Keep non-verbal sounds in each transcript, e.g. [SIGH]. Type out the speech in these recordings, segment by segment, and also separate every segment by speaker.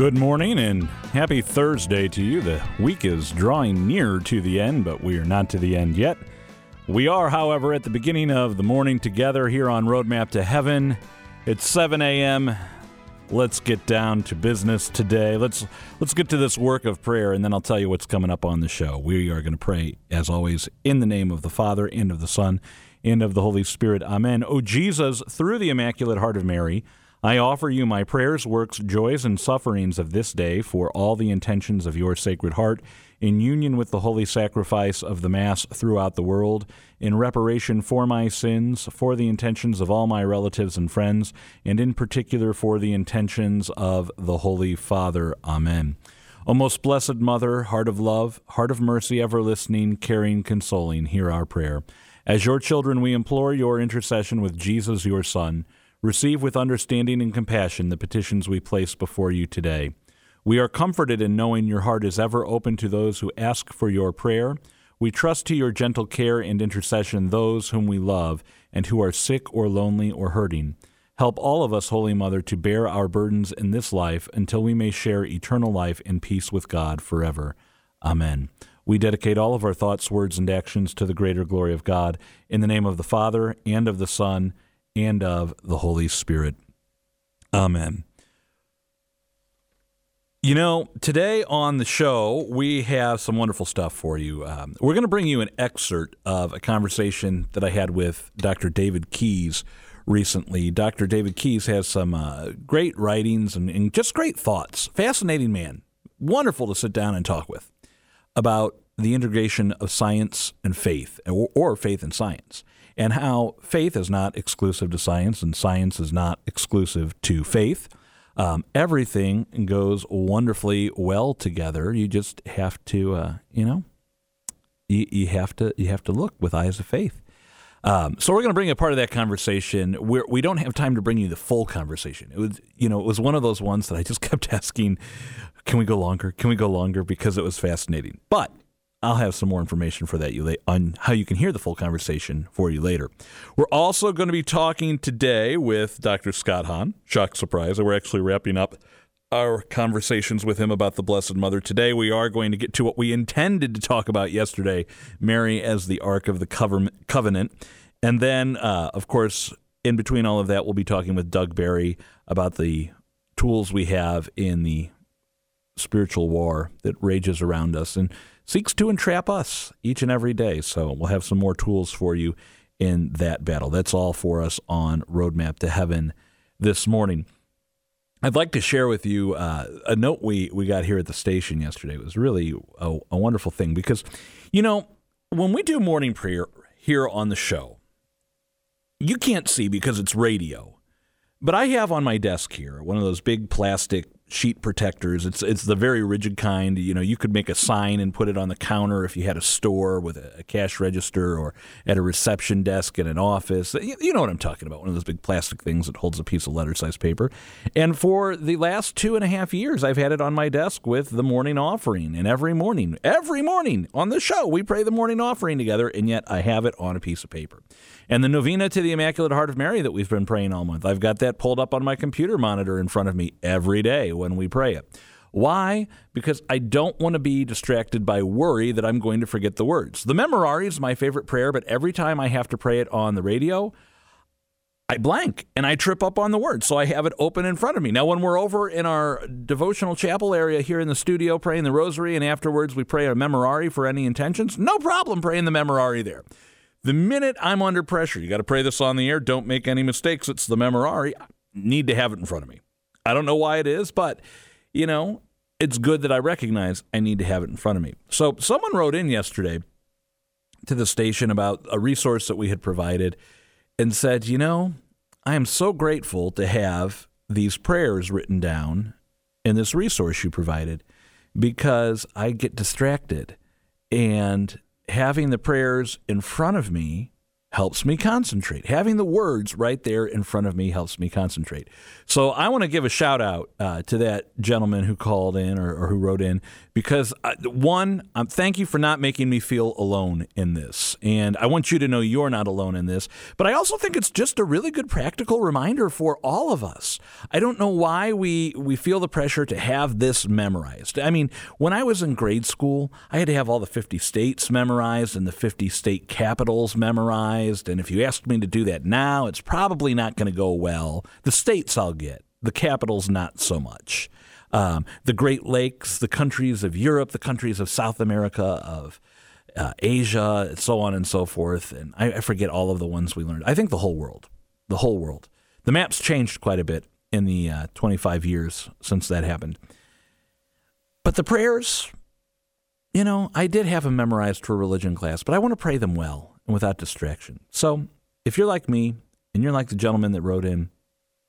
Speaker 1: Good morning and happy Thursday to you. The week is drawing near to the end, but we are not to the end yet. We are, however, at the beginning of the morning together here on Roadmap to Heaven. It's 7 a.m. Let's get down to business today. Let's let's get to this work of prayer, and then I'll tell you what's coming up on the show. We are going to pray, as always, in the name of the Father and of the Son and of the Holy Spirit. Amen. O Jesus, through the Immaculate Heart of Mary. I offer you my prayers, works, joys, and sufferings of this day for all the intentions of your Sacred Heart, in union with the holy sacrifice of the Mass throughout the world, in reparation for my sins, for the intentions of all my relatives and friends, and in particular for the intentions of the Holy Father. Amen. O most blessed Mother, heart of love, heart of mercy, ever listening, caring, consoling, hear our prayer. As your children, we implore your intercession with Jesus, your Son Receive with understanding and compassion the petitions we place before you today. We are comforted in knowing your heart is ever open to those who ask for your prayer. We trust to your gentle care and intercession those whom we love and who are sick or lonely or hurting. Help all of us, Holy Mother, to bear our burdens in this life until we may share eternal life in peace with God forever. Amen. We dedicate all of our thoughts, words, and actions to the greater glory of God. In the name of the Father, and of the Son, and of the Holy Spirit. Amen. You know, today on the show, we have some wonderful stuff for you. Um, we're going to bring you an excerpt of a conversation that I had with Dr. David Keys recently. Dr. David Keys has some uh, great writings and, and just great thoughts. Fascinating man. Wonderful to sit down and talk with about the integration of science and faith, or, or faith and science and how faith is not exclusive to science and science is not exclusive to faith. Um, everything goes wonderfully well together. You just have to, uh, you know, you, you have to you have to look with eyes of faith. Um, so we're going to bring a part of that conversation. We're, we don't have time to bring you the full conversation. It was, you know, it was one of those ones that I just [LAUGHS] kept asking, "Can we go longer? Can we go longer?" Because it was fascinating. But I'll have some more information for that you on how you can hear the full conversation for you later. We're also going to be talking today with Dr. Scott Hahn. Shock surprise! We're actually wrapping up our conversations with him about the Blessed Mother. Today, we are going to get to what we intended to talk about yesterday Mary as the Ark of the Covenant. And then, uh, of course, in between all of that, we'll be talking with Doug Barry about the tools we have in the spiritual war that rages around us. And seeks to entrap us each and every day. So we'll have some more tools for you in that battle. That's all for us on Roadmap to Heaven this morning. I'd like to share with you uh, a note we, we got here at the station yesterday. It was really a, a wonderful thing because, you know, when we do morning prayer here on the show, you can't see because it's radio. But I have on my desk here one of those big plastic sheet protectors. It's it's the very rigid kind. You know, you could make a sign and put it on the counter if you had a store with a, cash register or at a reception desk in an office. You, you, know what I'm talking about? One of those big plastic things that holds a piece of letter-sized paper. And for the last two and a half years, I've had it on my desk with the morning offering. And every morning, every morning on the show, we pray the morning offering together. And yet, I have it on a piece of paper. And the novena to the Immaculate Heart of Mary that we've been praying all month, I've got that pulled up on my computer monitor in front of me every day when we pray it. Why? Because I don't want to be distracted by worry that I'm going to forget the words. The Memorare is my favorite prayer, but every time I have to pray it on the radio, I blank and I trip up on the words. So I have it open in front of me. Now, when we're over in our devotional chapel area here in the studio praying the rosary, and afterwards we pray a Memorare for any intentions, no problem praying the Memorare there. The minute I'm under pressure, you got to pray this on the air. Don't make any mistakes. It's the memorare. I need to have it in front of me. I don't know why it is, but you know, it's good that I recognize I need to have it in front of me. So someone wrote in yesterday to the station about a resource that we had provided and said, you know, I am so grateful to have these prayers written down in this resource you provided because I get distracted and having the prayers in front of me helps me concentrate. Having the words right there in front of me helps me concentrate. So I want to give a shout out uh, to that gentleman who called in or, or, who wrote in because uh, one, um, thank you for not making me feel alone in this, and I want you to know you're not alone in this. But I also think it's just a really good practical reminder for all of us. I don't know why we we feel the pressure to have this memorized. I mean, when I was in grade school, I had to have all the 50 states memorized and the 50 state capitals memorized. And if you asked me to do that now, it's probably not going to go well. The states I'll get, the capitals not so much um, the Great Lakes, the countries of Europe, the countries of South America, of uh, Asia, so on and so forth. And I, I, forget all of the ones we learned. I think the whole world, the whole world. The maps changed quite a bit in the uh, 25 years since that happened. But the prayers, you know, I did have them memorized for religion class, but I want to pray them well and without distraction. So if you're like me and you're like the gentleman that wrote in,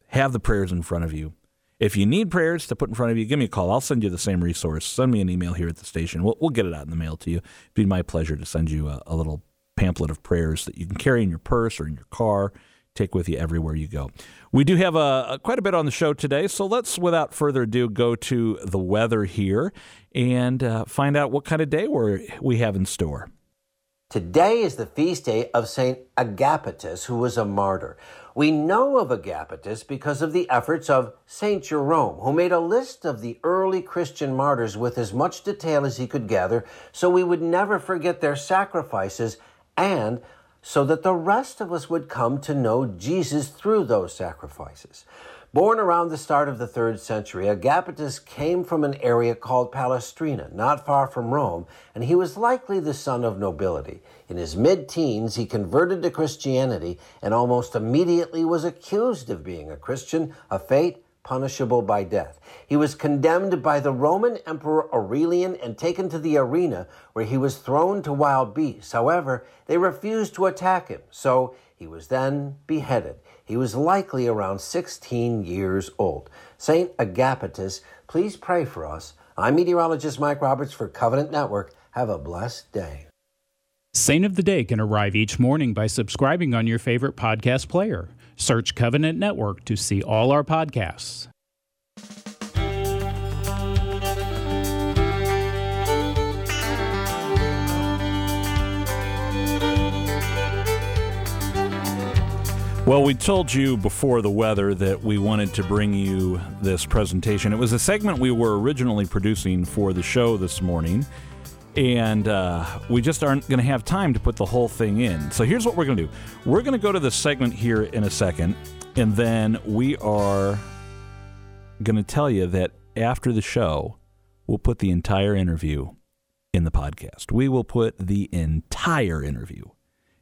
Speaker 1: have the prayers in front of you if you need prayers to put in front of you, give me a call. I'll send you the same resource. Send me an email here at the station. We'll, we'll get it out in the mail to you. It'd be my pleasure to send you a, a little pamphlet of prayers that you can carry in your purse or in your car, take with you everywhere you go. We do have a, a, quite a bit on the show today, so let's, without further ado, go to the weather here and uh, find out what kind of day we we have in store.
Speaker 2: Today is the feast day of Saint Agapetus, who was a martyr. We know of Agapetus because of the efforts of St. Jerome, who made a list of the early Christian martyrs with as much detail as he could gather so we would never forget their sacrifices and so that the rest of us would come to know Jesus through those sacrifices. Born around the start of the third century, Agapetus came from an area called Palestrina, not far from Rome, and he was likely the son of nobility. In his mid teens, he converted to Christianity and almost immediately was accused of being a Christian, a fate punishable by death. He was condemned by the Roman Emperor Aurelian and taken to the arena where he was thrown to wild beasts. However, they refused to attack him, so he was then beheaded. He was likely around 16 years old. St. Agapitus, please pray for us. I'm meteorologist Mike Roberts for Covenant Network. Have a blessed day.
Speaker 3: Saint of the Day can arrive each morning by subscribing on your favorite podcast player. Search Covenant Network to see all our podcasts.
Speaker 1: Well, we told you before the weather that we wanted to bring you this presentation. It was a segment we were originally producing for the show this morning, and uh, we just aren't going to have time to put the whole thing in. So here's what we're going to do we're going to go to the segment here in a second, and then we are going to tell you that after the show, we'll put the entire interview in the podcast. We will put the entire interview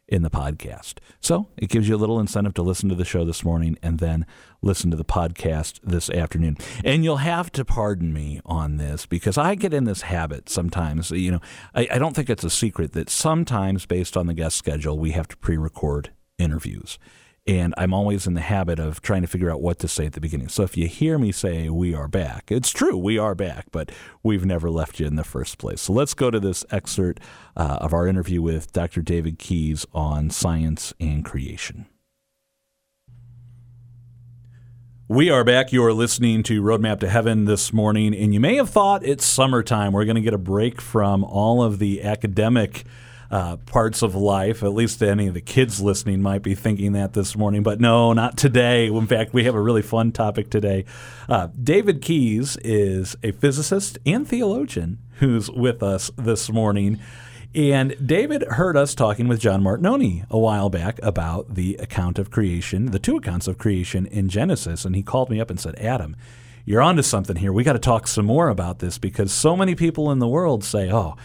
Speaker 1: in the podcast. So it gives you a little incentive to listen to the show this morning and then listen to the podcast this afternoon. And you'll have to pardon me on this because I get in this habit sometimes. You know, I, I don't think it's a secret that sometimes, based on the guest schedule, we have to pre record interviews and I'm always in the habit of trying to figure out what to say at the beginning. So if you hear me say we are back, it's true, we are back, but we've never left you in the first place. So let's go to this excerpt uh, of our interview with Dr. David Keys on science and creation. We are back. You are listening to Roadmap to Heaven this morning, and you may have thought it's summertime. We're going to get a break from all of the academic uh, parts of life. At least any of the kids listening might be thinking that this morning, but no, not today. In fact, we have a really fun topic today. Uh, David Keys is a physicist and theologian who's with us this morning. And David heard us talking with John Martignoni a while back about the account of creation, the two accounts of creation in Genesis. And he called me up and said, Adam, you're onto something here. We got to talk some more about this because so many people in the world say, oh,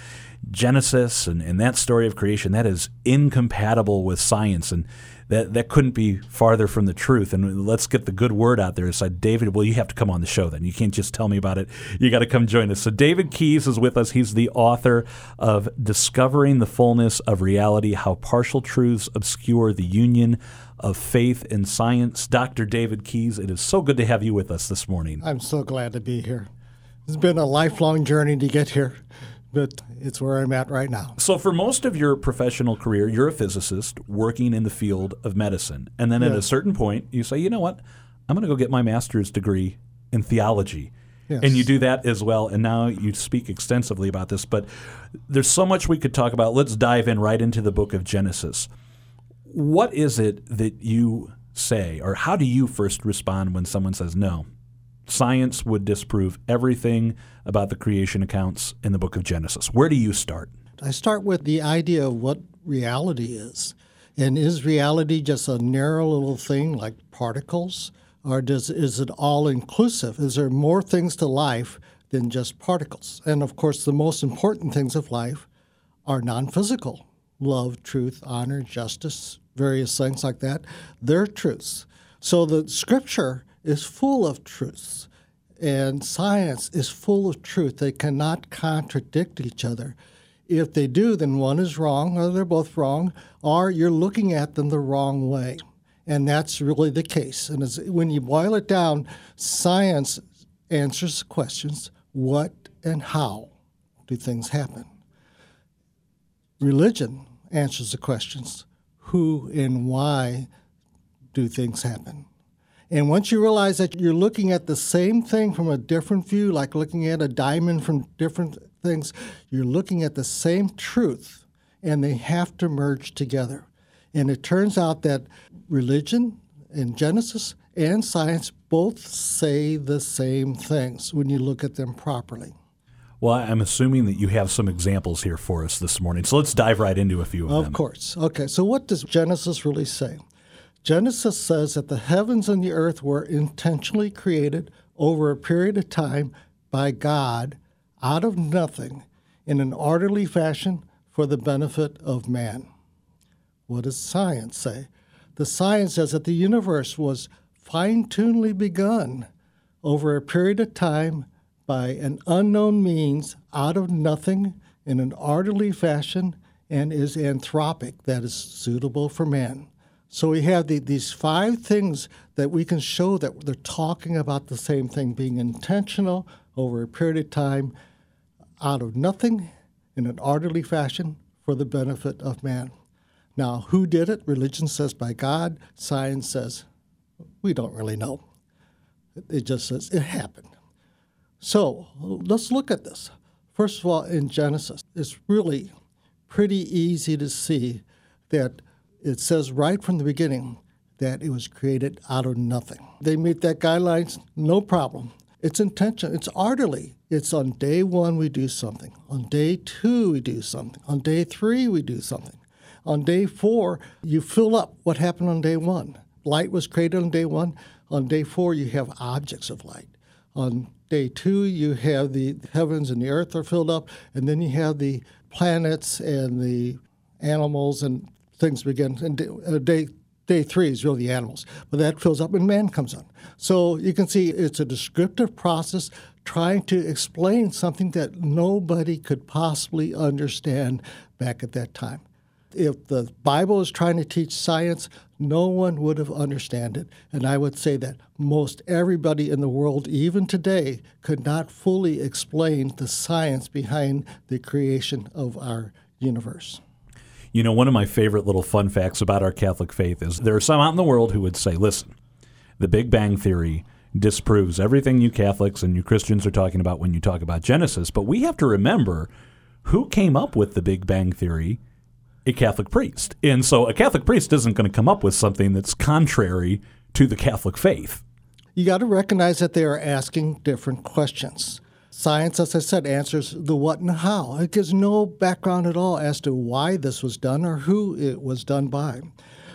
Speaker 1: Genesis and, and that story of creation, that is incompatible with science. And that, that couldn't be farther from the truth. And let's get the good word out there. So, David, well, you have to come on the show then. You can't just tell me about it. You got to come join us. So, David Keys is with us. He's the author of Discovering the Fullness of Reality How Partial Truths Obscure the Union of Faith and Science. Dr. David Keys, it is so good to have you with us this morning.
Speaker 4: I'm so glad to be here. It's been a lifelong journey to get here but it's where I'm at right now.
Speaker 1: So, for most of your professional career, you're a physicist working in the field of medicine. And then at a certain point, you say, you know what? I'm going to go get my master's degree in theology.
Speaker 4: Yes.
Speaker 1: And you do that as well. And now you speak extensively about this, but there's so much we could talk about. Let's dive in right into the book of Genesis. What is it that you say, or how do you first respond when someone says, no, science would disprove everything about the creation accounts in the book of Genesis? Where do you start?
Speaker 4: I start with the idea of what reality is. And is reality just a narrow little thing like particles? Or does, is it all inclusive? Is there more things to life than just particles? And of course, the most important things of life are non physical love, truth, honor, justice, various things like that. They're truths. So the scripture is full of truths, and science is full of truth. They cannot contradict each other. If they do, then one is wrong, or they're both wrong, or you're looking at them the wrong way. And that's really the case. And when you boil it down, science answers questions what and how do things happen? Religion answers the questions who and why do things happen? And once you realize that you're looking at the same thing from a different view, like looking at a diamond from different things, you're looking at the same truth, and they have to merge together. And it turns out that religion and Genesis and science both say the same things when you look at them properly.
Speaker 1: Well, I'm assuming that you have some examples here for us this morning. So let's dive right into a few of,
Speaker 4: of
Speaker 1: them.
Speaker 4: Of course. Okay, so what does Genesis really say? Genesis says that the heavens and the earth were intentionally created over a period of time by God out of nothing in an orderly fashion for the benefit of man. What does science say? The science says that the universe was fine tunedly begun over a period of time by an unknown means out of nothing in an orderly fashion and is anthropic, that is suitable for man. So we have the, these five things that we can show that they're talking about the same thing, being intentional over a period of time out of nothing in an orderly fashion for the benefit of man. Now, who did it? Religion says by God, science says we don't really know. It just says it happened. So let's look at this. First of all, in Genesis, it's really pretty easy to see that it says right from the beginning that it was created out of nothing. They meet that guidelines, no problem. It's intentional, it's orderly. It's on day one we do something. On day two we do something. On day three we do something. On day four, you fill up what happened on day one. Light was created on day one. On day four, you have objects of light. On day two, you have the heavens and the earth are filled up, and then you have the planets and the animals and things begin. And uh, day day three is really the animals, but that fills up and man comes on. So you can see it's a descriptive process trying to explain something that nobody could possibly understand back at that time. If the Bible is trying to teach science, no one would have understood it. And I would say that most everybody in the world, even today, could not fully explain the science behind the creation of our universe.
Speaker 1: You know, one of my favorite little fun facts about our Catholic faith is there are some out in the world who would say, listen, the Big Bang Theory disproves everything you Catholics and you Christians are talking about when you talk about Genesis. But we have to remember who came up with the Big Bang Theory a Catholic priest. And so a Catholic priest isn't going to come up with something that's contrary to the Catholic faith.
Speaker 4: You got to recognize that they are asking different questions. Science, as I said, answers the what and how. It gives no background at all as to why this was done or who it was done by.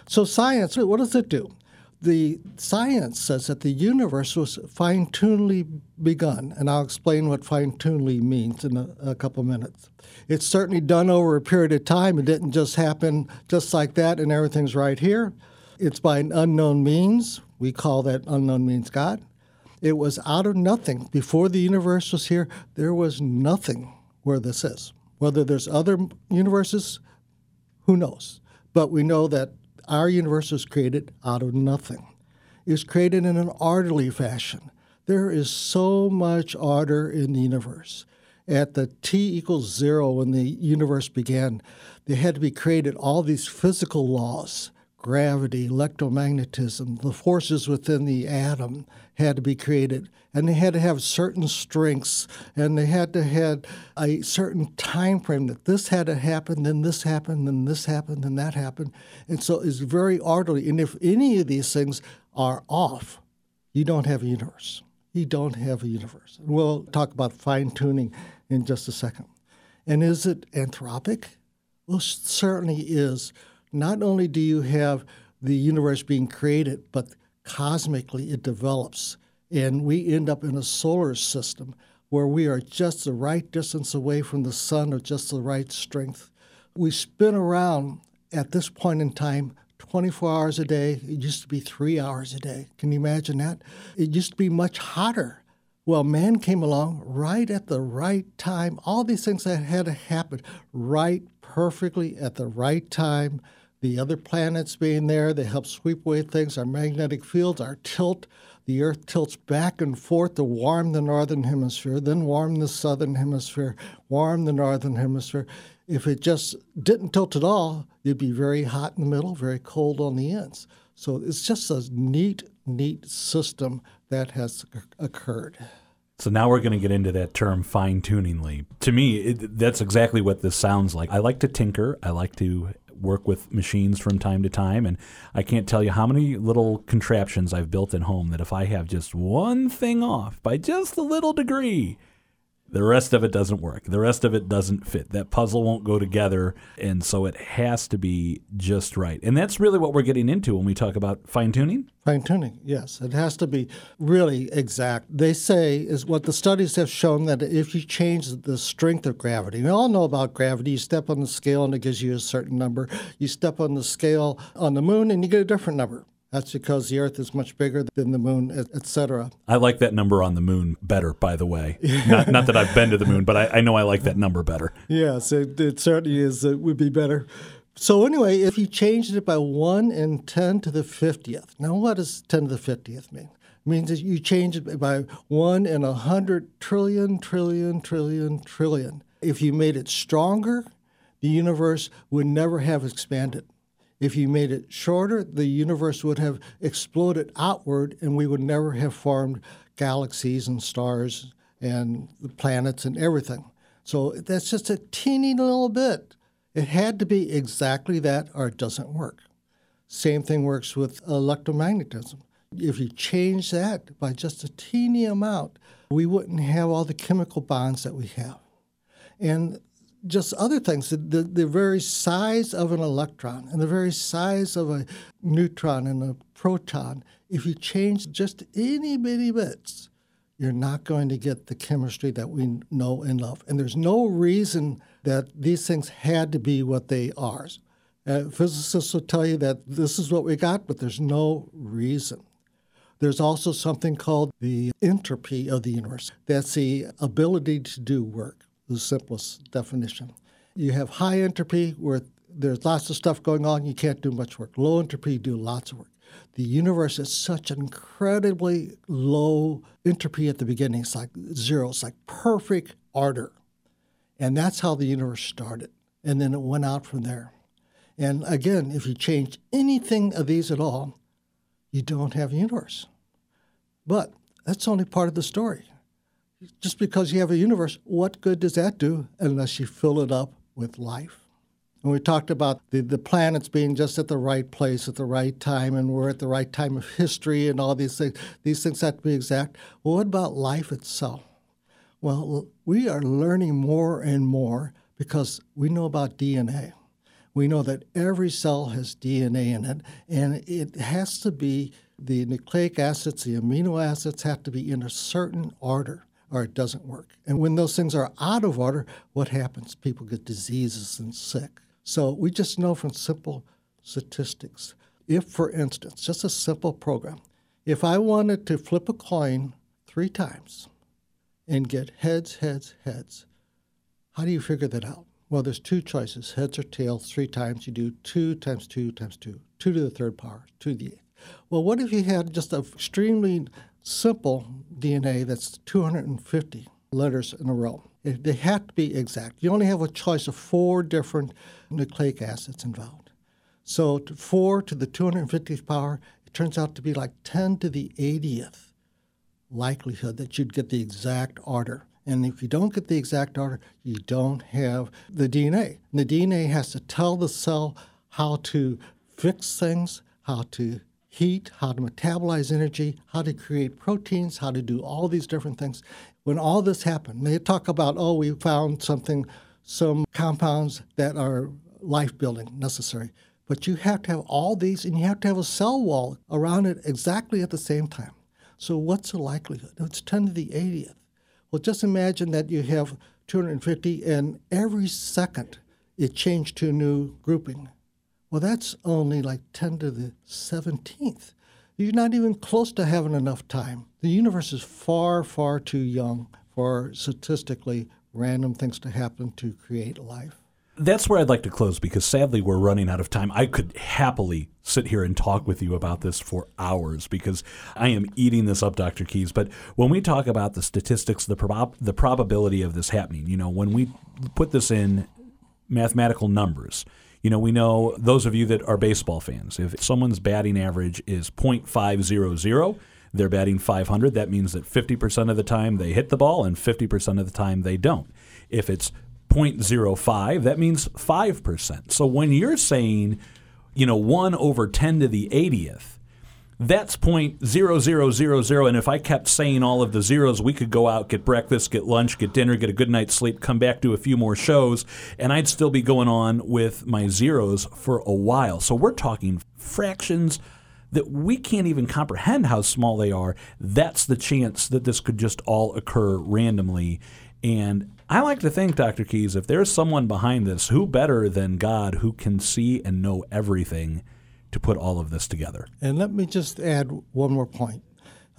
Speaker 4: So, science, what does it do? The science says that the universe was fine tunedly begun, and I'll explain what fine tunedly means in a, a couple minutes. It's certainly done over a period of time. It didn't just happen just like that and everything's right here. It's by an unknown means. We call that unknown means God. It was out of nothing. Before the universe was here, there was nothing where this is. Whether there's other universes, who knows? But we know that our universe was created out of nothing. It was created in an orderly fashion. There is so much order in the universe. At the t equals zero, when the universe began, there had to be created all these physical laws gravity, electromagnetism, the forces within the atom had to be created. And they had to have certain strengths, and they had to have a certain time frame that this had to happen, then this happened, then this happened, then that happened. And so it's very orderly. And if any of these things are off, you don't have a universe. You don't have a universe. We'll talk about fine tuning in just a second. And is it anthropic? Well, certainly is. Not only do you have the universe being created, but cosmically it develops. And we end up in a solar system where we are just the right distance away from the sun or just the right strength. We spin around at this point in time 24 hours a day. It used to be three hours a day. Can you imagine that? It used to be much hotter. Well, man came along right at the right time. All these things that had to happen right perfectly at the right time. The other planets being there, they help sweep away things. Our magnetic fields, our tilt, the Earth tilts back and forth to warm the northern hemisphere, then warm the southern hemisphere, warm the northern hemisphere. If it just didn't tilt at all, you'd be very hot in the middle, very cold on the ends. So it's just a neat, neat system that has occurred.
Speaker 1: So now we're going to get into that term fine tuningly. To me, it, that's exactly what this sounds like. I like to tinker. I like to work with machines from time to time, and I can't tell you how many little contraptions I've built at home that if I have just one thing off by just a little degree, the rest of it doesn't work. The rest of it doesn't fit. That puzzle won't go together. And so it has to be just right. And that's really what we're getting into when we talk about fine tuning.
Speaker 4: Fine tuning, yes. It has to be really exact. They say, is what the studies have shown that if you change the strength of gravity, we all know about gravity. You step on the scale and it gives you a certain number. You step on the scale on the moon and you get a different number. That's because the Earth is much bigger than the moon, etc.
Speaker 1: I like that number on the moon better, by the way. not, not, that I've been to the moon, but I, I know I like that number better.
Speaker 4: Yes, it, it certainly is. It would be better. So anyway, if you changed it by 1 in 10 to the 50th, now what does 10 to the 50th mean? It means that you change it by 1 in 100 trillion, trillion, trillion, trillion. If you made it stronger, the universe would never have expanded. If you made it shorter, the universe would have exploded outward and we would never have formed galaxies and stars and the planets and everything. So that's just a teeny little bit. It had to be exactly that or it doesn't work. Same thing works with electromagnetism. If you change that by just a teeny amount, we wouldn't have all the chemical bonds that we have. And just other things. The, the, the, very size of an electron and the very size of a neutron and a proton, if you change just any bitty bits, you're not going to get the chemistry that we know and love. And there's no reason that these things had to be what they are. Uh, physicists will tell you that this is what we got, but there's no reason. There's also something called the entropy of the universe. That's the ability to do work the simplest definition. You have high entropy where there's lots of stuff going on, you can't do much work. Low entropy, do lots of work. The universe is such incredibly low entropy at the beginning. It's like zero, it's like perfect order. And that's how the universe started. And then it went out from there. And again, if you change anything of these at all, you don't have a universe. But that's only part of the story just because you have a universe, what good does that do unless you fill it up with life? And we talked about the, the planets being just at the right place at the right time, and we're at the right time of history, and all these things. These things have to be exact. Well, what about life itself? Well, we are learning more and more because we know about DNA. We know that every cell has DNA in it, and it has to be the nucleic acids, the amino acids have to be in a certain order or it doesn't work. And when those things are out of order, what happens? People get diseases and sick. So we just know from simple statistics. If, for instance, just a simple program, if I wanted to flip a coin three times and get heads, heads, heads, how do you figure that out? Well, there's two choices heads or tails. Three times you do two times two times two, two to the third power, two to the eighth. Well, what if you had just an extremely simple DNA that's 250 letters in a row. They have to be exact. You only have a choice of four different nucleic acids involved. So 4 to the 250th power, it turns out to be like 10 to the 80th likelihood that you'd get the exact order. And if you don't get the exact order, you don't have the DNA. And the DNA has to tell the cell how to fix things, how to heat, how to metabolize energy, how to create proteins, how to do all these different things. When all this happened, they talk about, oh, we found something, some compounds that are life building necessary. But you have to have all these, and you have to have a cell wall around it exactly at the same time. So, what's the likelihood? It's 10 to the 80th. Well, just imagine that you have 250 and every second it changed to a new grouping. Well, that's only like 10 to the 17th. You're not even close to having enough time. The universe is far, far too young for statistically random things to happen to create life
Speaker 1: that's where I'd like to close because sadly we're running out of time. I could happily sit here and talk with you about this for hours because I am eating this up, Dr. Keys. But when we talk about the statistics, the prob- the probability of this happening, you know, when we put this in mathematical numbers, you know, we know those of you that are baseball fans, if someone's batting average is .500, they're batting 500. That means that 50% of the time they hit the ball and 50% of the time they don't. If it's 0.05, that means 5%. So when you're saying, you know, 1 over 10 to the 80th, that's point zero zero zero zero. And if I kept saying all of the zeros, we could go out, get breakfast, get lunch, get dinner, get a good night's sleep, come back, do a few more shows, and I'd still be going on with my zeros for a while. So we're talking fractions that we can't even comprehend how small they are. That's the chance that this could just all occur randomly. And I like to think, Dr. Keys, if there's someone behind this, who better than God who can see and know everything to put all of this together?
Speaker 4: And let me just add one more point.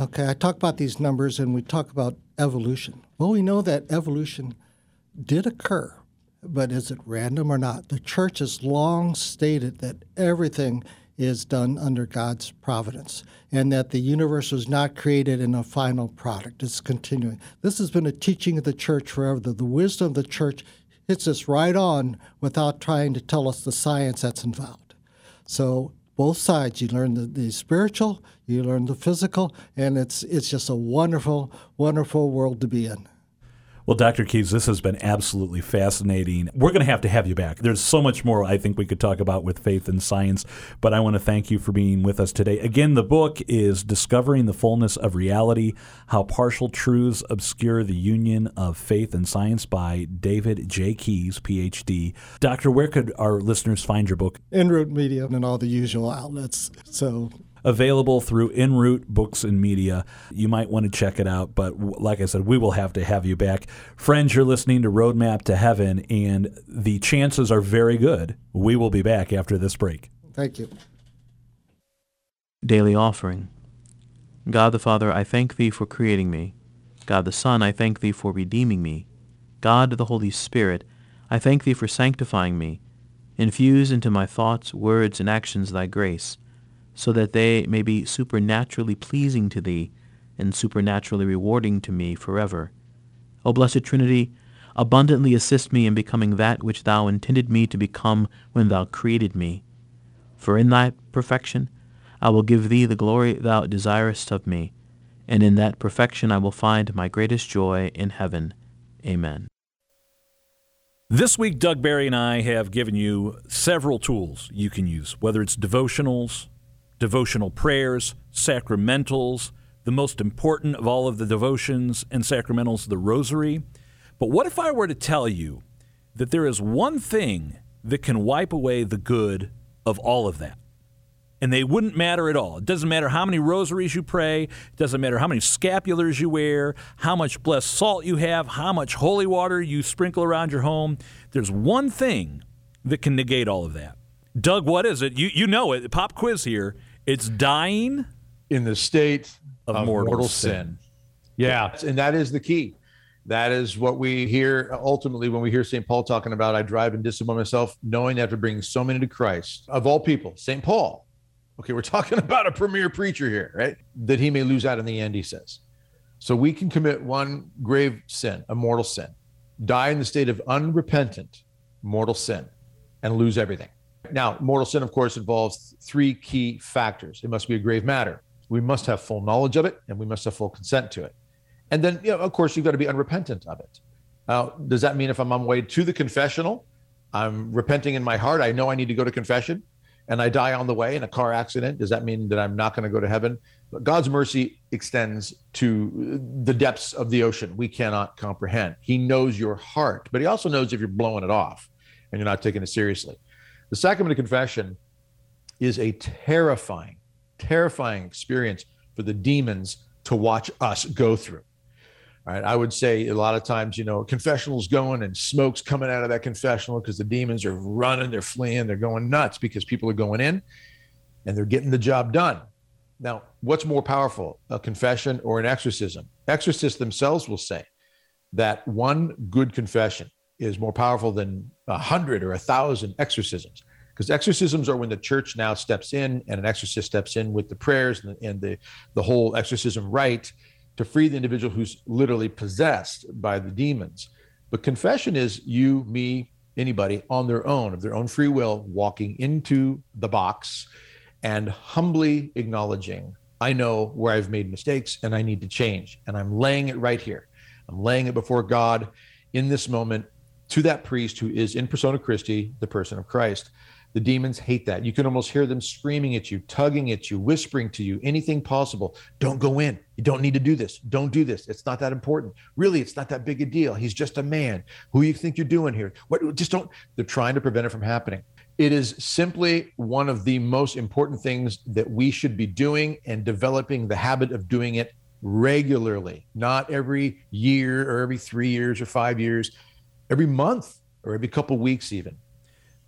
Speaker 4: Okay, I talk about these numbers and we talk about evolution. Well, we know that evolution did occur, but is it random or not? The church has long stated that everything is done under God's providence, and that the universe was not created in a final product. It's continuing. This has been a teaching of the church forever. The, wisdom of the church hits us right on without trying to tell us the science that's involved. So both sides, you learn the, the spiritual, you learn the physical, and it's it's just a wonderful, wonderful world to be in.
Speaker 1: Well, Dr. Keys, this has been absolutely fascinating. We're going to have to have you back. There's so much more I think we could talk about with faith and science, but I want to thank you for being with us today. Again, the book is Discovering the Fullness of Reality How Partial Truths Obscure the Union of Faith and Science by David J. Keys, PhD. Doctor, where could our listeners find your book?
Speaker 4: En route media and all the usual outlets. So
Speaker 1: available through En route Books and Media. You might want to check it out, but like I said, we will have to have you back. Friends, you're listening to Roadmap to Heaven, and the chances are very good we will be back after this break.
Speaker 4: Thank you.
Speaker 5: Daily Offering. God the Father, I thank Thee for creating me. God the Son, I thank Thee for redeeming me. God the Holy Spirit, I thank Thee for sanctifying me. Infuse into my thoughts, words, and actions Thy grace so that they may be supernaturally pleasing to thee and supernaturally rewarding to me forever. O blessed Trinity, abundantly assist me in becoming that which thou intended me to become when thou created me. For in thy perfection I will give thee the glory thou desirest of me, and in that perfection I will find my greatest joy in heaven. Amen.
Speaker 1: This week, Doug Barry and I have given you several tools you can use, whether it's devotionals, devotional prayers, sacramentals, the most important of all of the devotions and sacramentals, the rosary. But what if I were to tell you that there is one thing that can wipe away the good of all of that? And they wouldn't matter at all. It doesn't matter how many rosaries you pray, it doesn't matter how many scapulars you wear, how much blessed salt you have, how much holy water you sprinkle around your home. There's one thing that can negate all of that. Doug, what is it? You you know it. Pop quiz here. It's dying
Speaker 6: in the state
Speaker 1: of,
Speaker 6: of
Speaker 1: mortal,
Speaker 6: mortal
Speaker 1: sin.
Speaker 6: sin. Yeah, and that is the key. That is what we hear ultimately when we hear St. Paul talking about, I drive and discipline myself, knowing after bringing so many to Christ, of all people, St. Paul. Okay, we're [LAUGHS] talking about a premier preacher here, right? That he may lose out in the end, he says. So we can commit one grave sin, a mortal sin, die in the state of unrepentant mortal sin, and lose everything. Now, mortal sin, of course, involves three key factors. It must be a grave matter. We must have full knowledge of it, and we must have full consent to it. And then, you know, of course, you've got to be unrepentant of it. Now, does that mean if I'm on my way to the confessional, I'm repenting in my heart, I know I need to go to confession, and I die on the way in a car accident? Does that mean that I'm not going to go to heaven? But God's mercy extends to the depths of the ocean we cannot comprehend. He knows your heart, but He also knows if you're blowing it off and you're not taking it seriously. The sacrament of confession is a terrifying, terrifying experience for the demons to watch us go through. All right. I would say a lot of times, you know, confessional's going and smoke's coming out of that confessional because the demons are running, they're fleeing, they're going nuts because people are going in and they're getting the job done. Now, what's more powerful, a confession or an exorcism? Exorcists themselves will say that one good confession is more powerful than a hundred or a thousand exorcisms because exorcisms are when the church now steps in and an exorcist steps in with the prayers and, the, and the, the whole exorcism rite to free the individual who's literally possessed by the demons. But confession is you, me, anybody on their own, of their own free will, walking into the box and humbly acknowledging, I know where I've made mistakes and I need to change. And I'm laying it right here. I'm laying it before God in this moment to that priest who is in persona Christi, the person of Christ. The demons hate that. You can almost hear them screaming at you, tugging at you, whispering to you, anything possible. Don't go in. You don't need to do this. Don't do this. It's not that important. Really, it's not that big a deal. He's just a man. Who you think you're doing here? What just don't they're trying to prevent it from happening. It is simply one of the most important things that we should be doing and developing the habit of doing it regularly, not every year or every 3 years or 5 years, every month or every couple weeks even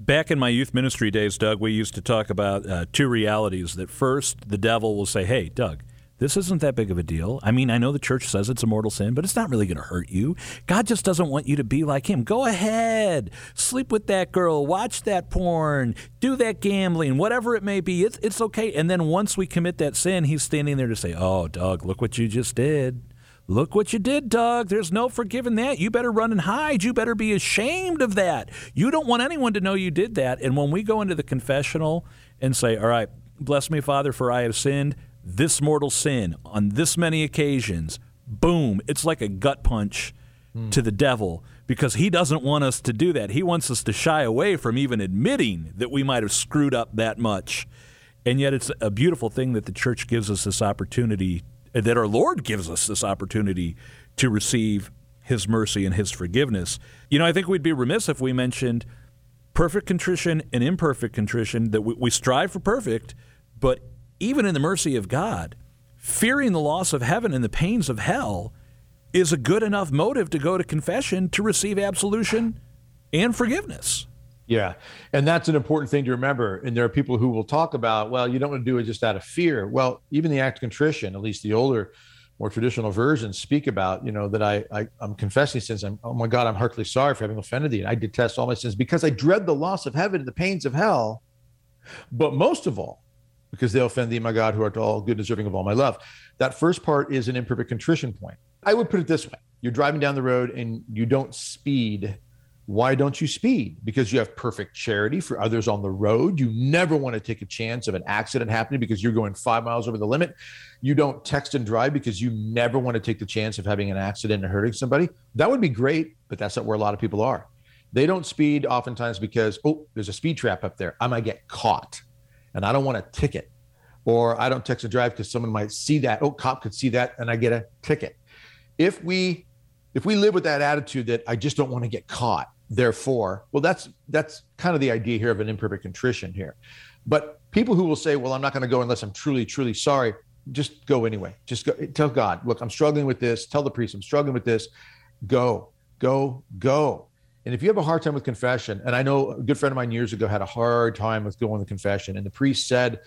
Speaker 1: Back in my youth ministry days, Doug, we used to talk about uh, two realities. That first, the devil will say, Hey, Doug, this isn't that big of a deal. I mean, I know the church says it's a mortal sin, but it's not really going to hurt you. God just doesn't want you to be like him. Go ahead, sleep with that girl, watch that porn, do that gambling, whatever it may be. It's, it's okay. And then once we commit that sin, he's standing there to say, Oh, Doug, look what you just did. Look what you did, Doug. There's no forgiving that. You better run and hide. You better be ashamed of that. You don't want anyone to know you did that. And when we go into the confessional and say, All right, bless me, Father, for I have sinned this mortal sin on this many occasions, boom, it's like a gut punch mm. to the devil because he doesn't want us to do that. He wants us to shy away from even admitting that we might have screwed up that much. And yet, it's a beautiful thing that the church gives us this opportunity that our Lord gives us this opportunity to receive His mercy and His forgiveness. You know, I think we'd be remiss if we mentioned perfect contrition and imperfect contrition, that we, we strive for perfect, but even in the mercy of God, fearing the loss of heaven and the pains of hell is a good enough motive to go to confession to receive absolution and forgiveness.
Speaker 6: Yeah. And that's an important thing to remember. And there are people who will talk about, well, you don't want to do it just out of fear. Well, even the act of contrition, at least the older, more traditional versions speak about, you know, that I, I am confessing sins. I'm, oh my God, I'm heartily sorry for having offended thee. And I detest all my sins because I dread the loss of heaven and the pains of hell. But most of all, because they offend thee, my God, who art all good, deserving of all my love. That first part is an imperfect contrition point. I would put it this way. You're driving down the road and you don't speed why don't you speed? Because you have perfect charity for others on the road. You never want to take a chance of an accident happening because you're going five miles over the limit. You don't text and drive because you never want to take the chance of having an accident and hurting somebody. That would be great, but that's not where a lot of people are. They don't speed oftentimes because, oh, there's a speed trap up there. I might get caught and I don't want a ticket. Or I don't text and drive because someone might see that. Oh, cop could see that and I get a ticket. If we if we live with that attitude that I just don't want to get caught, therefore, well, that's that's kind of the idea here of an imperfect contrition here. But people who will say, well, I'm not going to go unless I'm truly, truly sorry, just go anyway. Just go tell God, look, I'm struggling with this. Tell the priest, I'm struggling with this. Go, go, go. And if you have a hard time with confession, and I know a good friend of mine years ago had a hard time with going to confession, and the priest said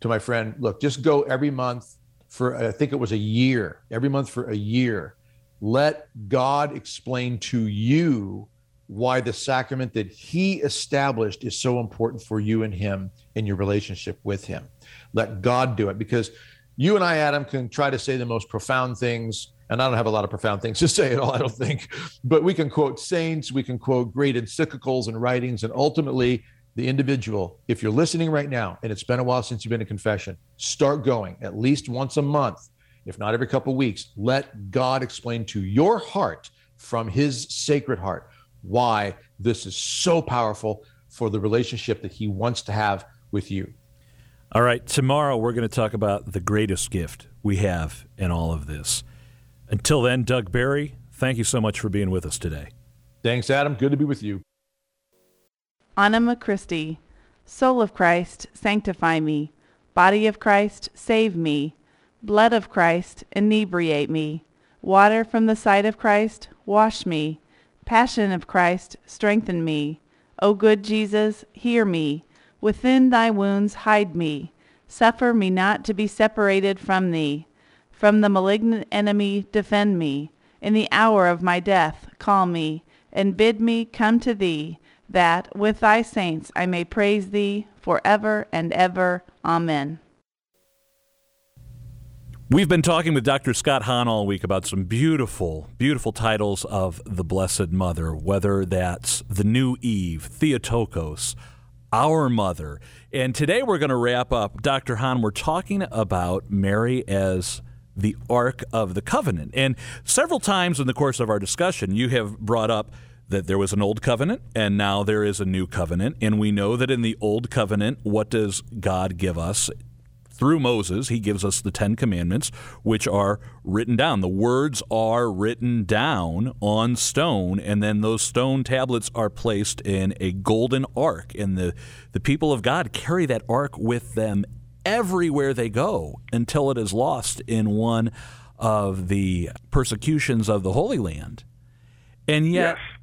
Speaker 6: to my friend, look, just go every month for I think it was a year, every month for a year let God explain to you why the sacrament that he established is so important for you and him in your relationship with him. Let God do it because you and I, Adam, can try to say the most profound things. And I don't have a lot of profound things to say at all, I don't think. But we can quote saints, we can quote great encyclicals and writings. And ultimately, the individual, if you're listening right now and it's been a while since you've been to confession, start going at least once a month, if not every couple of weeks. Let God explain to your heart from his sacred heart why this is so powerful for the relationship that he wants to have with you.
Speaker 1: All right, tomorrow we're going to talk about the greatest gift we have in all of this. Until then, Doug Barry, thank you so much for being with us today.
Speaker 6: Thanks, Adam. Good to be with you.
Speaker 7: Anima Christi, Soul of Christ, sanctify me. Body of Christ, save me. Blood of Christ, inebriate me. Water from the side of Christ, wash me. Passion of Christ, strengthen me. O good Jesus, hear me. Within thy wounds hide me. Suffer me not to be separated from thee. From the malignant enemy defend me. In the hour of my death call me, and bid me come to thee, that with thy saints I may praise thee for ever and ever. Amen.
Speaker 1: We've been talking with Dr. Scott Hahn all week about some beautiful, beautiful titles of the Blessed Mother, whether that's the new Eve, Theotokos, our mother. And today we're going to wrap up. Dr. Hahn, we're talking about Mary as the Ark of the Covenant. And several times in the course of our discussion, you have brought up that there was an old covenant and now there is a new covenant. And we know that in the old covenant, what does God give us? Through Moses, he gives us the Ten Commandments, which are written down. The words are written down on stone, and then those stone tablets are placed in a golden ark. And the, the people of God carry that ark with them everywhere they go until it is lost in one of the persecutions of the Holy Land. And yet,
Speaker 8: yes.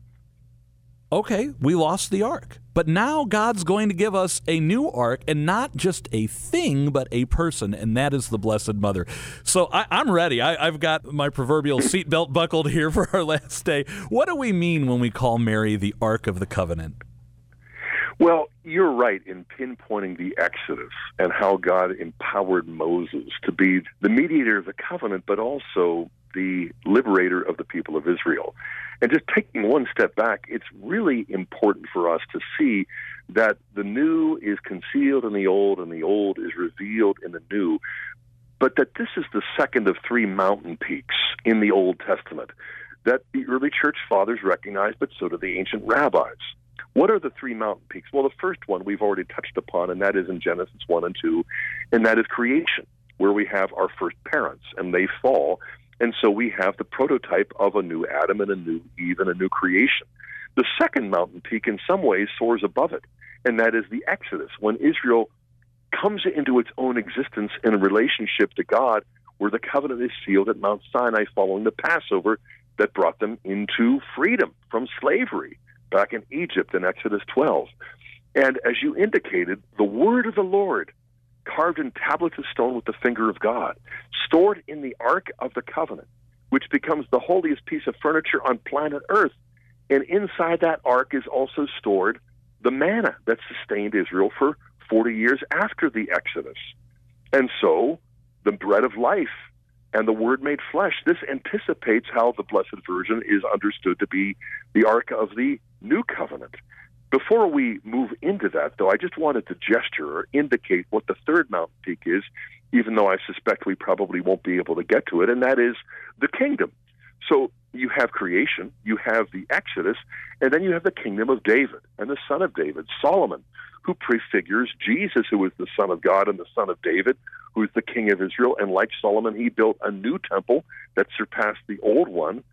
Speaker 1: Okay, we lost the ark. But now God's going to give us a new ark and not just a thing, but a person, and that is the Blessed Mother. So I, am ready. I, have got my proverbial [COUGHS] seatbelt buckled here for our last day. What do we mean when we call Mary the Ark of the Covenant?
Speaker 8: Well, you're right in pinpointing the Exodus and how God empowered Moses to be the mediator of the covenant, but also the liberator of the people of Israel. And just taking one step back, it's really important for us to see that the new is concealed in the old and the old is revealed in the new. But that this is the second of three mountain peaks in the Old Testament that the early church fathers recognized, but so do the ancient rabbis. What are the three mountain peaks? Well, the first one we've already touched upon, and that is in Genesis 1 and 2, and that is creation, where we have our first parents, and they fall, and so we have the prototype of a new Adam and a new Eve and a new creation. The second mountain peak, in some ways, soars above it, and that is the Exodus, when Israel comes into its own existence in a relationship to God, where the covenant is sealed at Mount Sinai following the Passover that brought them into freedom from slavery back in Egypt in Exodus 12. And as you indicated, the word of the Lord carved in tablets of stone with the finger of God, stored in the Ark of the Covenant, which becomes the holiest piece of furniture on planet Earth. And inside that ark is also stored the manna that sustained Israel for 40 years after the Exodus. And so, the bread of life and the Word made flesh, this anticipates how the Blessed Virgin is understood to be the Ark of the New Covenant. Before we move into that, though, I just wanted to gesture or indicate what the third mountain peak is, even though I suspect we probably won't be able to get to it, and that is the kingdom. So you have creation, you have the Exodus, and then you have the kingdom of David and the son of David, Solomon, who prefigures Jesus, who is the son of God and the son of David, who is the king of Israel. And like Solomon, he built a new temple that surpassed the old one.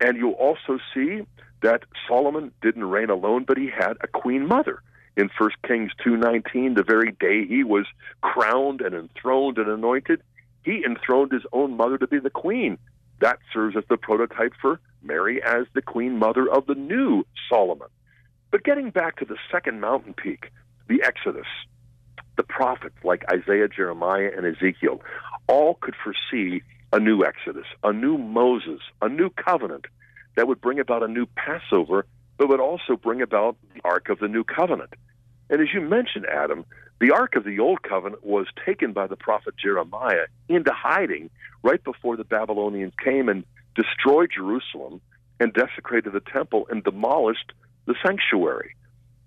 Speaker 8: And you'll also see that Solomon didn't reign alone, but he had a queen mother. In 1 Kings 2:19, the very day he was crowned and enthroned and anointed, he enthroned his own mother to be the queen. That serves as the prototype for Mary as the queen mother of the new Solomon. But getting back to the second mountain peak, the Exodus, the prophets like Isaiah, Jeremiah, and Ezekiel all could foresee a new Exodus, a new Moses, a new covenant that would bring about a new Passover, but would also bring about the Ark of the New Covenant. And as you mentioned, Adam, the Ark of the Old Covenant was taken by the prophet Jeremiah into hiding right before the Babylonians came and destroyed Jerusalem and desecrated the temple and demolished the sanctuary.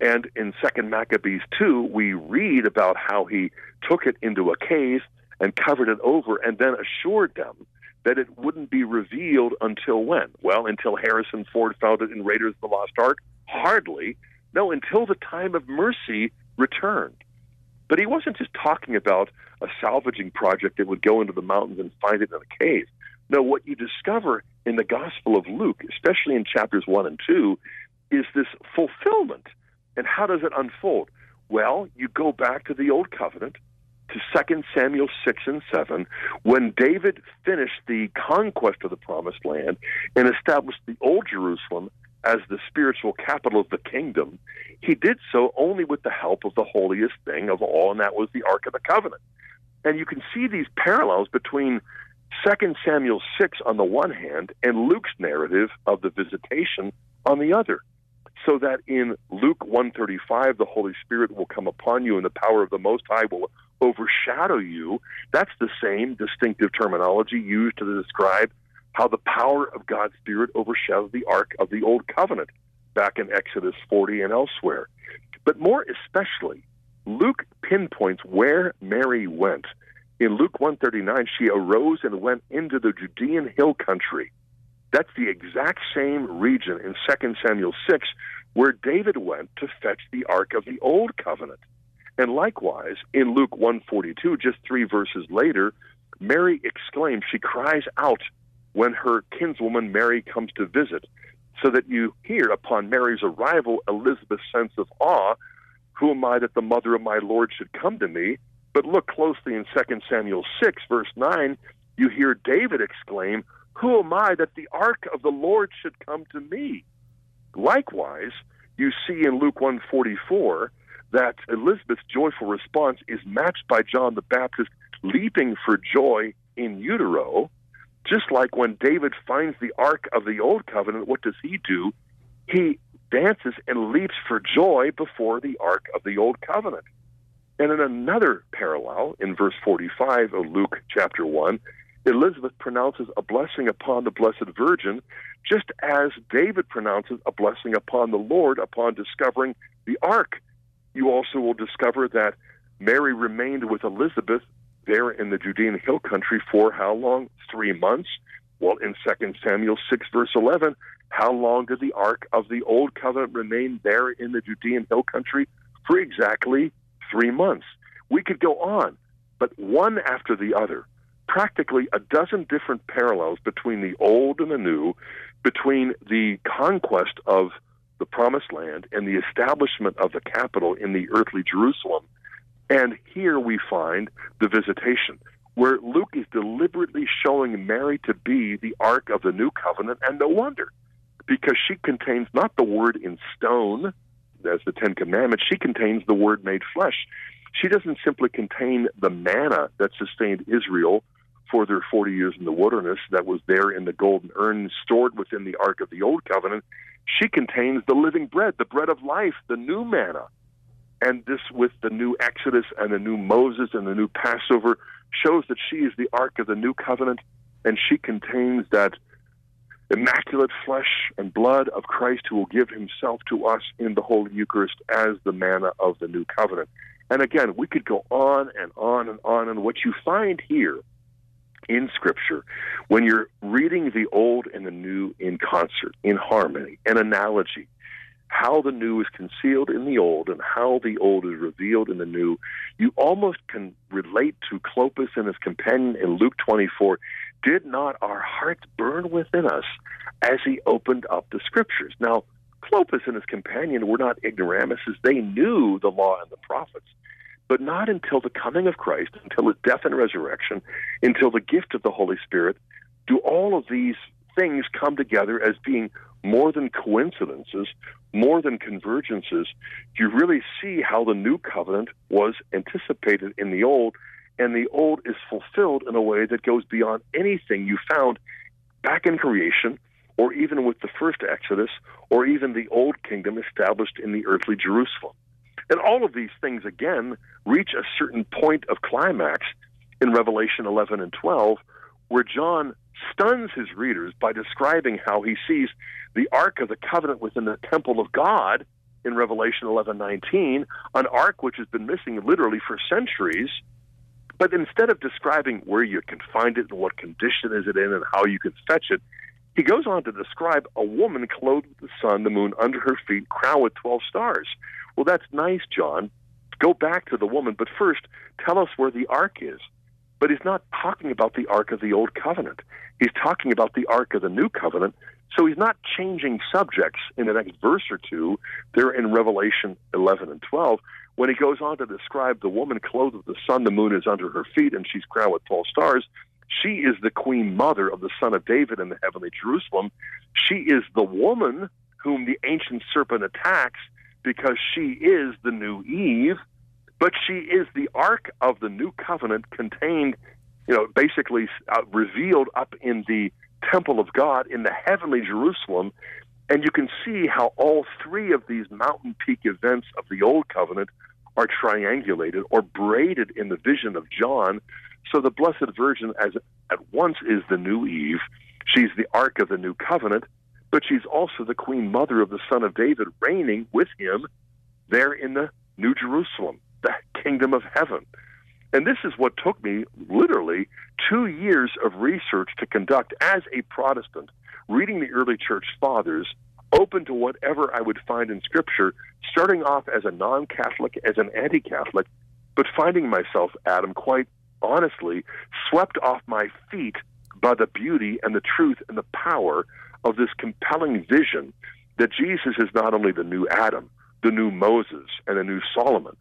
Speaker 8: And in Second Maccabees 2, we read about how he took it into a cave and covered it over and then assured them that it wouldn't be revealed until when? Well, until Harrison Ford found it in Raiders of the Lost Ark? Hardly. No, until the time of mercy returned. But he wasn't just talking about a salvaging project that would go into the mountains and find it in a cave. No, what you discover in the Gospel of Luke, especially in chapters 1 and 2, is this fulfillment. And how does it unfold? Well, you go back to the Old Covenant, to 2 Samuel 6 and 7, when David finished the conquest of the Promised Land and established the Old Jerusalem as the spiritual capital of the kingdom, he did so only with the help of the holiest thing of all, and that was the Ark of the Covenant. And you can see these parallels between 2 Samuel 6 on the one hand and Luke's narrative of the visitation on the other. So that in Luke 135 the Holy Spirit will come upon you and the power of the most high will overshadow you. That's the same distinctive terminology used to describe how the power of God's Spirit overshadowed the Ark of the Old Covenant back in Exodus 40 and elsewhere. But more especially, Luke pinpoints where Mary went. In Luke 139, she arose and went into the Judean hill country. That's the exact same region in 2 Samuel 6 where David went to fetch the ark of the old covenant. And likewise, in Luke 142, just 3 verses later, Mary exclaims, she cries out when her kinswoman Mary comes to visit, so that you hear upon Mary's arrival Elizabeth's sense of awe. Who am I that the mother of my Lord should come to me? But look closely in 2 Samuel 6, verse 9, you hear David exclaim, Who am I that the ark of the Lord should come to me? Likewise, you see in Luke 144 that Elizabeth's joyful response is matched by John the Baptist leaping for joy in utero just like when David finds the Ark of the Old Covenant, what does he do? He dances and leaps for joy before the Ark of the Old Covenant. And in another parallel, in verse 45 of Luke chapter 1, Elizabeth pronounces a blessing upon the Blessed Virgin, just as David pronounces a blessing upon the Lord upon discovering the ark. You also will discover that Mary remained with Elizabeth there in the Judean hill country for how long? Three months. Well, in 2 Samuel 6, verse 11, how long did the ark of the old covenant remain there in the Judean hill country? For exactly three months. We could go on, but one after the other, practically a dozen different parallels between the old and the new, between the conquest of the promised land and the establishment of the capital in the earthly Jerusalem and here we find the visitation, where Luke is deliberately showing Mary to be the Ark of the New Covenant, and no wonder, because she contains not the word in stone, as the Ten Commandments, she contains the word made flesh. She doesn't simply contain the manna that sustained Israel for their 40 years in the wilderness that was there in the golden urn stored within the Ark of the Old Covenant. She contains the living bread, the bread of life, the new manna and this, with the new Exodus and the new Moses and the new Passover, shows that she is the Ark of the New Covenant, and she contains that immaculate flesh and blood of Christ who will give himself to us in the Holy Eucharist as the manna of the New Covenant. And again, we could go on and on and on. And what you find here in Scripture, when you're reading the Old and the New in concert, in harmony, an analogy, how the new is concealed in the old and how the old is revealed in the new, you almost can relate to Clopas and his companion in Luke 24. Did not our hearts burn within us as he opened up the scriptures? Now, Clopas and his companion were not ignoramuses. They knew the law and the prophets, but not until the coming of Christ, until his death and resurrection, until the gift of the Holy Spirit, do all of these things come together as being more than coincidences, more than convergences. You really see how the new covenant was anticipated in the old, and the old is fulfilled in a way that goes beyond anything you found back in creation, or even with the first Exodus, or even the old kingdom established in the earthly Jerusalem. And all of these things, again, reach a certain point of climax in Revelation 11 and 12, where John stuns his readers by describing how he sees the Ark of the Covenant within the temple of God, in Revelation 11:19, an ark which has been missing literally for centuries. But instead of describing where you can find it and what condition is it in and how you can fetch it, he goes on to describe a woman clothed with the sun, the moon under her feet, crowned with 12 stars. Well, that's nice, John. Go back to the woman, but first tell us where the ark is. But he's not talking about the ark of the old covenant. He's talking about the ark of the new covenant. So he's not changing subjects in the next verse or two. They're in Revelation 11 and 12 when he goes on to describe the woman clothed with the sun, the moon is under her feet, and she's crowned with 12 stars. She is the queen mother of the son of David in the heavenly Jerusalem. She is the woman whom the ancient serpent attacks because she is the new Eve, but she is the ark of the new covenant contained, you know, basically uh, revealed up in the temple of God in the heavenly Jerusalem. And you can see how all three of these mountain peak events of the old covenant are triangulated or braided in the vision of John. So the Blessed Virgin, as at once is the new Eve, she's the Ark of the New Covenant, but she's also the Queen Mother of the Son of David, reigning with him there in the New Jerusalem, the kingdom of heaven. And this is what took me literally two years of research to conduct as a Protestant, reading the early church fathers, open to whatever I would find in Scripture, starting off as a non Catholic, as an anti Catholic, but finding myself, Adam, quite honestly, swept off my feet by the beauty and the truth and the power of this compelling vision that Jesus is not only the new Adam, the new Moses, and a new Solomon,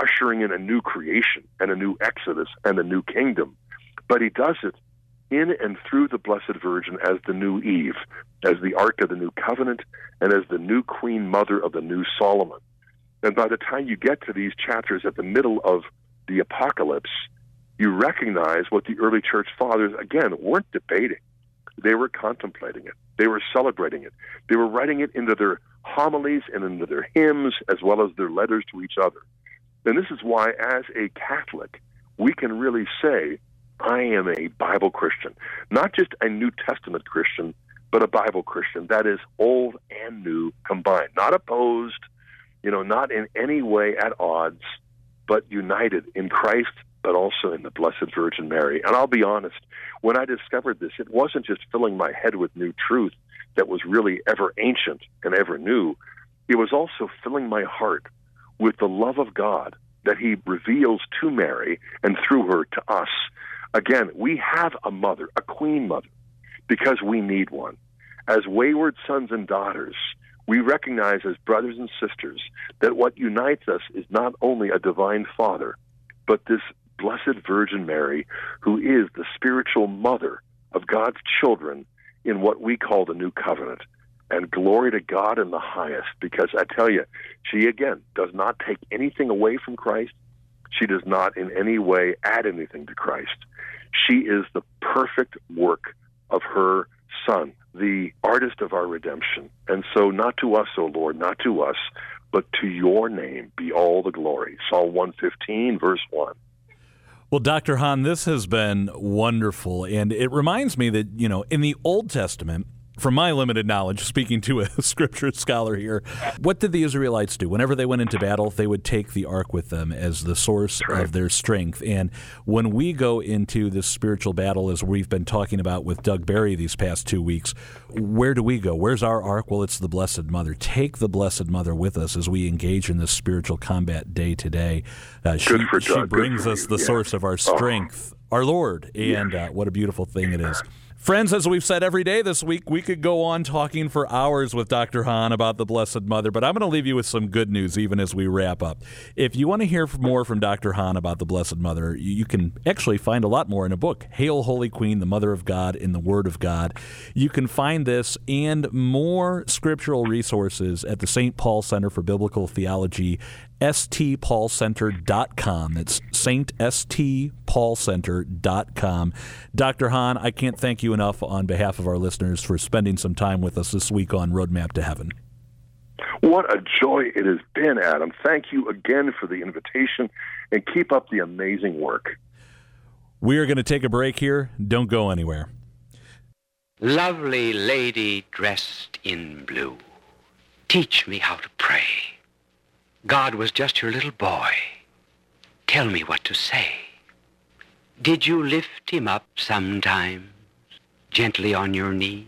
Speaker 8: ushering in a new creation and a new Exodus and a new kingdom, but he does it in and through the Blessed Virgin as the new Eve, as the Ark of the New Covenant, and as the new Queen Mother of the new Solomon. And by the time you get to these chapters at the middle of the Apocalypse, you recognize what the early church fathers, again, weren't debating. They were contemplating it. They were celebrating it. They were writing it into their homilies and into their hymns as well as their letters to each other. And this is why, as a Catholic, we can really say, I am a Bible Christian. Not just a New Testament Christian, but a Bible Christian. That is old and new combined. Not opposed, you know, not in any way at odds, but united in Christ, but also in the Blessed Virgin Mary. And I'll be honest, when I discovered this, it wasn't just filling my head with new truth that was really ever ancient and ever new. It was also filling my heart with the love of God that He reveals to Mary and through her to us. Again, we have a mother, a queen mother, because we need one. As wayward sons and daughters, we recognize as brothers and sisters that what unites us is not only a divine father, but this Blessed Virgin Mary, who is the spiritual mother of God's children in what we call the new covenant. And glory to God in the highest, because I tell you, she again does not take anything away from Christ. She does not in any way add anything to Christ. She is the perfect work of her Son, the artist of our redemption. And so, not to us, O Lord, not to us, but to your name be all the glory. Psalm 115, verse 1.
Speaker 1: Well, Dr. Hahn, this has been wonderful. And it reminds me that, you know, in the Old Testament, from my limited knowledge, speaking to a [LAUGHS] scripture scholar here, what did the Israelites do? Whenever they went into battle, they would take the ark with them as the source of their strength. And when we go into this spiritual battle, as we've been talking about with Doug Barry these past two weeks, where do we go? Where's our ark? Well, it's the Blessed Mother. Take the Blessed Mother with us as we engage in this spiritual combat day to day. Uh, she, she brings us the yeah. source of our strength, oh. our Lord. And uh, what a beautiful thing it is. Friends, as we've said every day this week, we could go on talking for hours with Dr. Hahn about the Blessed Mother, but I'm going to leave you with some good news even as we wrap up. If you want to hear more from Dr. Hahn about the Blessed Mother, you can actually find a lot more in a book, Hail Holy Queen, the Mother of God in the Word of God. You can find this and more scriptural resources at the St. Paul Center for Biblical Theology stpaulcenter.com. That's saintstpaulcenter.com. Dr. Hahn, I can't thank you enough on behalf of our listeners for spending some time with us this week on Roadmap to Heaven.
Speaker 8: What a joy it has been, Adam. Thank you again for the invitation and keep up the amazing work.
Speaker 1: We are going to take a break here. Don't go anywhere.
Speaker 9: Lovely lady dressed in blue, teach me how to pray. God was just your little boy, tell me what to say. Did you lift him up sometimes, gently on your knee?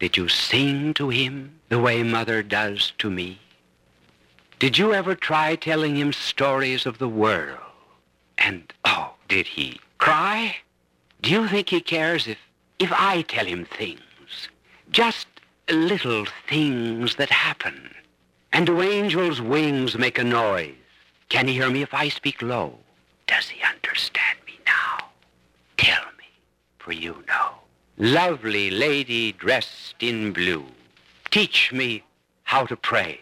Speaker 9: Did you sing to him the way mother does to me? Did you ever try telling him stories of the world? And, oh, did he cry? Do you think he cares if, if I tell him things? Just little things that happen. And do angels' wings make a noise? Can he hear me if I speak low? Does he understand me now? Tell me, for you know. Lovely lady dressed in blue, teach me how to pray.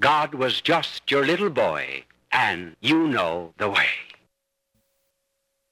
Speaker 9: God was just your little boy, and you know the way.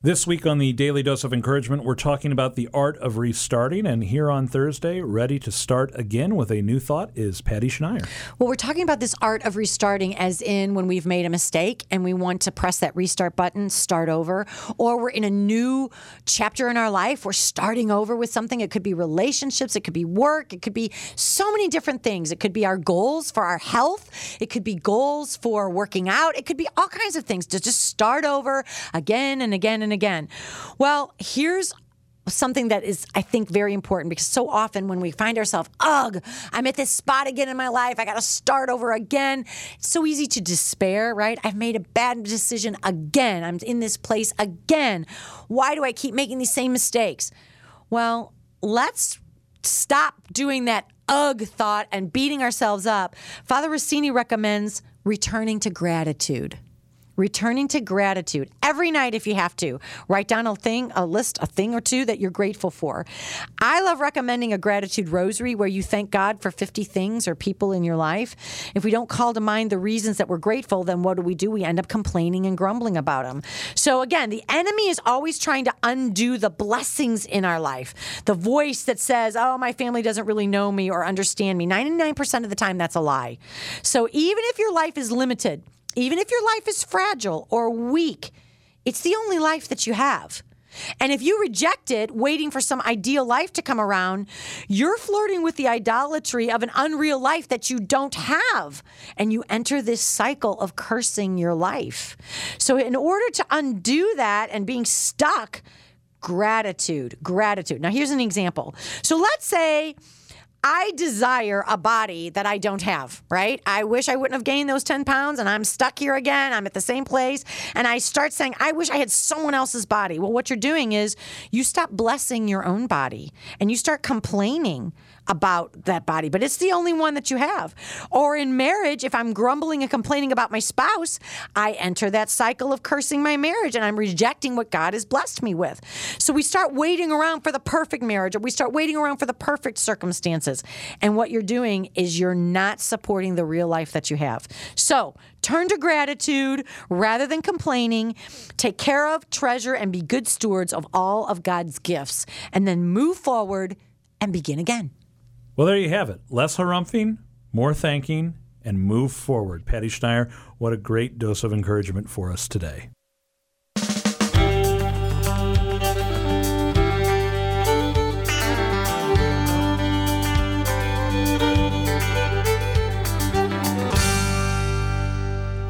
Speaker 1: This week on the Daily Dose of Encouragement, we're talking about the art of restarting. And here on Thursday, ready to start again with a new thought, is Patty Schneier.
Speaker 10: Well, we're talking about this art of restarting, as in when we've made a mistake and we want to press that restart button, start over, or we're in a new chapter in our life. We're starting over with something. It could be relationships, it could be work, it could be so many different things. It could be our goals for our health, it could be goals for working out, it could be all kinds of things to just start over again and again and again. Well, here's something that is i think very important because so often when we find ourselves ugh i'm at this spot again in my life. I got to start over again. It's so easy to despair right? I've made a bad decision again. I'm in this place again. Why do i keep making these same mistakes? Well let's stop doing that ugh thought and beating ourselves up. Father rossini recommends returning to gratitude returning to gratitude every night if you have to. Write down a thing a list a thing or two that you're grateful for. I love recommending a gratitude rosary where you thank god for 50 things or people in your life. If we don't call to mind the reasons that we're grateful then what do we do? We end up complaining and grumbling about them so again the enemy is always trying to undo the blessings in our life. The voice that says oh my family doesn't really know me or understand me. 99% of the time that's a lie. So even if your life is limited even if your life is fragile or weak, it's the only life that you have. And if you reject it, waiting for some ideal life to come around, you're flirting with the idolatry of an unreal life that you don't have. And you enter this cycle of cursing your life. So, in order to undo that and being stuck, gratitude, gratitude. Now, here's an example. So, let's say, I desire a body that I don't have, right? I wish I wouldn't have gained those 10 pounds and I'm stuck here again. I'm at the same place. And I start saying, I wish I had someone else's body. Well, what you're doing is you stop blessing your own body and you start complaining about that body, but it's the only one that you have. Or in marriage, if I'm grumbling and complaining about my spouse, I enter that cycle of cursing my marriage and I'm rejecting what God has blessed me with. So we start waiting around for the perfect marriage or we start waiting around for the perfect circumstances. And what you're doing is you're not supporting the real life that you have. So turn to gratitude rather than complaining. Take care of, treasure, and be good stewards of all of God's gifts. And then move forward and begin again.
Speaker 1: Well, there you have it. Less harumphing, more thanking, and move forward. Patty Schneier, what a great dose of encouragement for us today.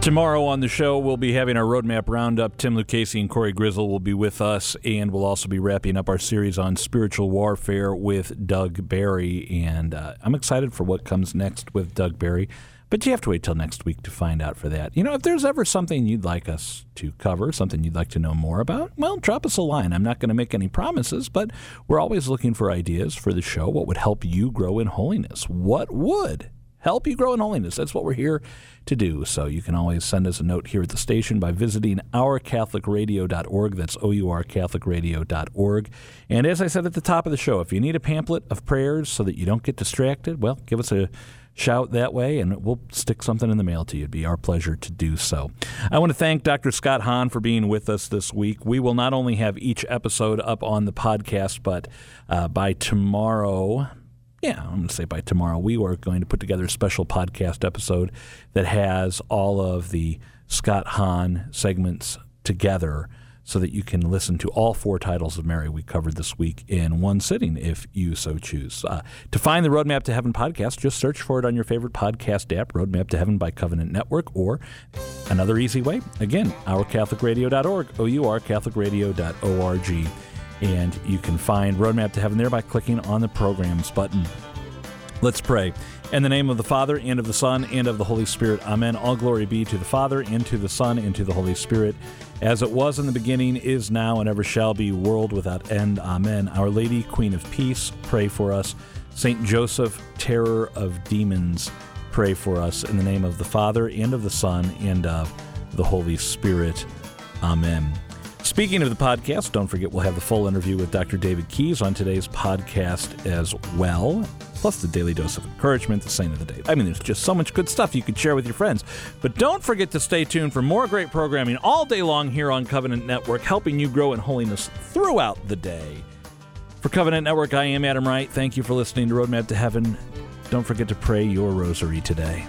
Speaker 1: Tomorrow on the show, we'll be having our roadmap roundup. Tim Lucchese and Corey Grizzle will be with us, and we'll also be wrapping up our series on spiritual warfare with Doug Barry. And uh, I'm excited for what comes next with Doug Barry. But you have to wait till next week to find out for that. You know, if there's ever something you'd like us to cover, something you'd like to know more about, well, drop us a line. I'm not going to make any promises, but we're always looking for ideas for the show. What would help you grow in holiness? What would help you grow in holiness? That's what we're here to do. So you can always send us a note here at the station by visiting ourcatholicradio.org. That's O-U-R catholicradio.org. And as I said at the top of the show, if you need a pamphlet of prayers so that you don't get distracted, well, give us a shout that way, and we'll stick something in the mail to you. It'd be our pleasure to do so. I want to thank Dr. Scott Hahn for being with us this week. We will not only have each episode up on the podcast, but uh, by tomorrow, yeah, I'm going to say by tomorrow, we are going to put together a special podcast episode that has all of the Scott Hahn segments together so that you can listen to all four titles of Mary we covered this week in one sitting if you so choose. Uh, to find the Roadmap to Heaven podcast, just search for it on your favorite podcast app, Roadmap to Heaven by Covenant Network, or another easy way, again, ourcatholicradio.org, O-U-R, catholicradio.org. And you can find Roadmap to Heaven there by clicking on the programs button. Let's pray. In the name of the Father, and of the Son, and of the Holy Spirit. Amen. All glory be to the Father, and to the Son, and to the Holy Spirit, as it was in the beginning, is now, and ever shall be, world without end. Amen. Our Lady, Queen of Peace, pray for us. Saint Joseph, terror of demons, pray for us. In the name of the Father, and of the Son, and of the Holy Spirit. Amen. Speaking of the podcast, don't forget we'll have the full interview with Dr. David Keys on today's podcast as well, plus the daily dose of encouragement, the saint of the day. I mean, there's just so much good stuff you could share with your friends. But don't forget to stay tuned for more great programming all day long here on Covenant Network, helping you grow in holiness throughout the day. For Covenant Network, I am Adam Wright. Thank you for listening to Roadmap to Heaven. Don't forget to pray your rosary today.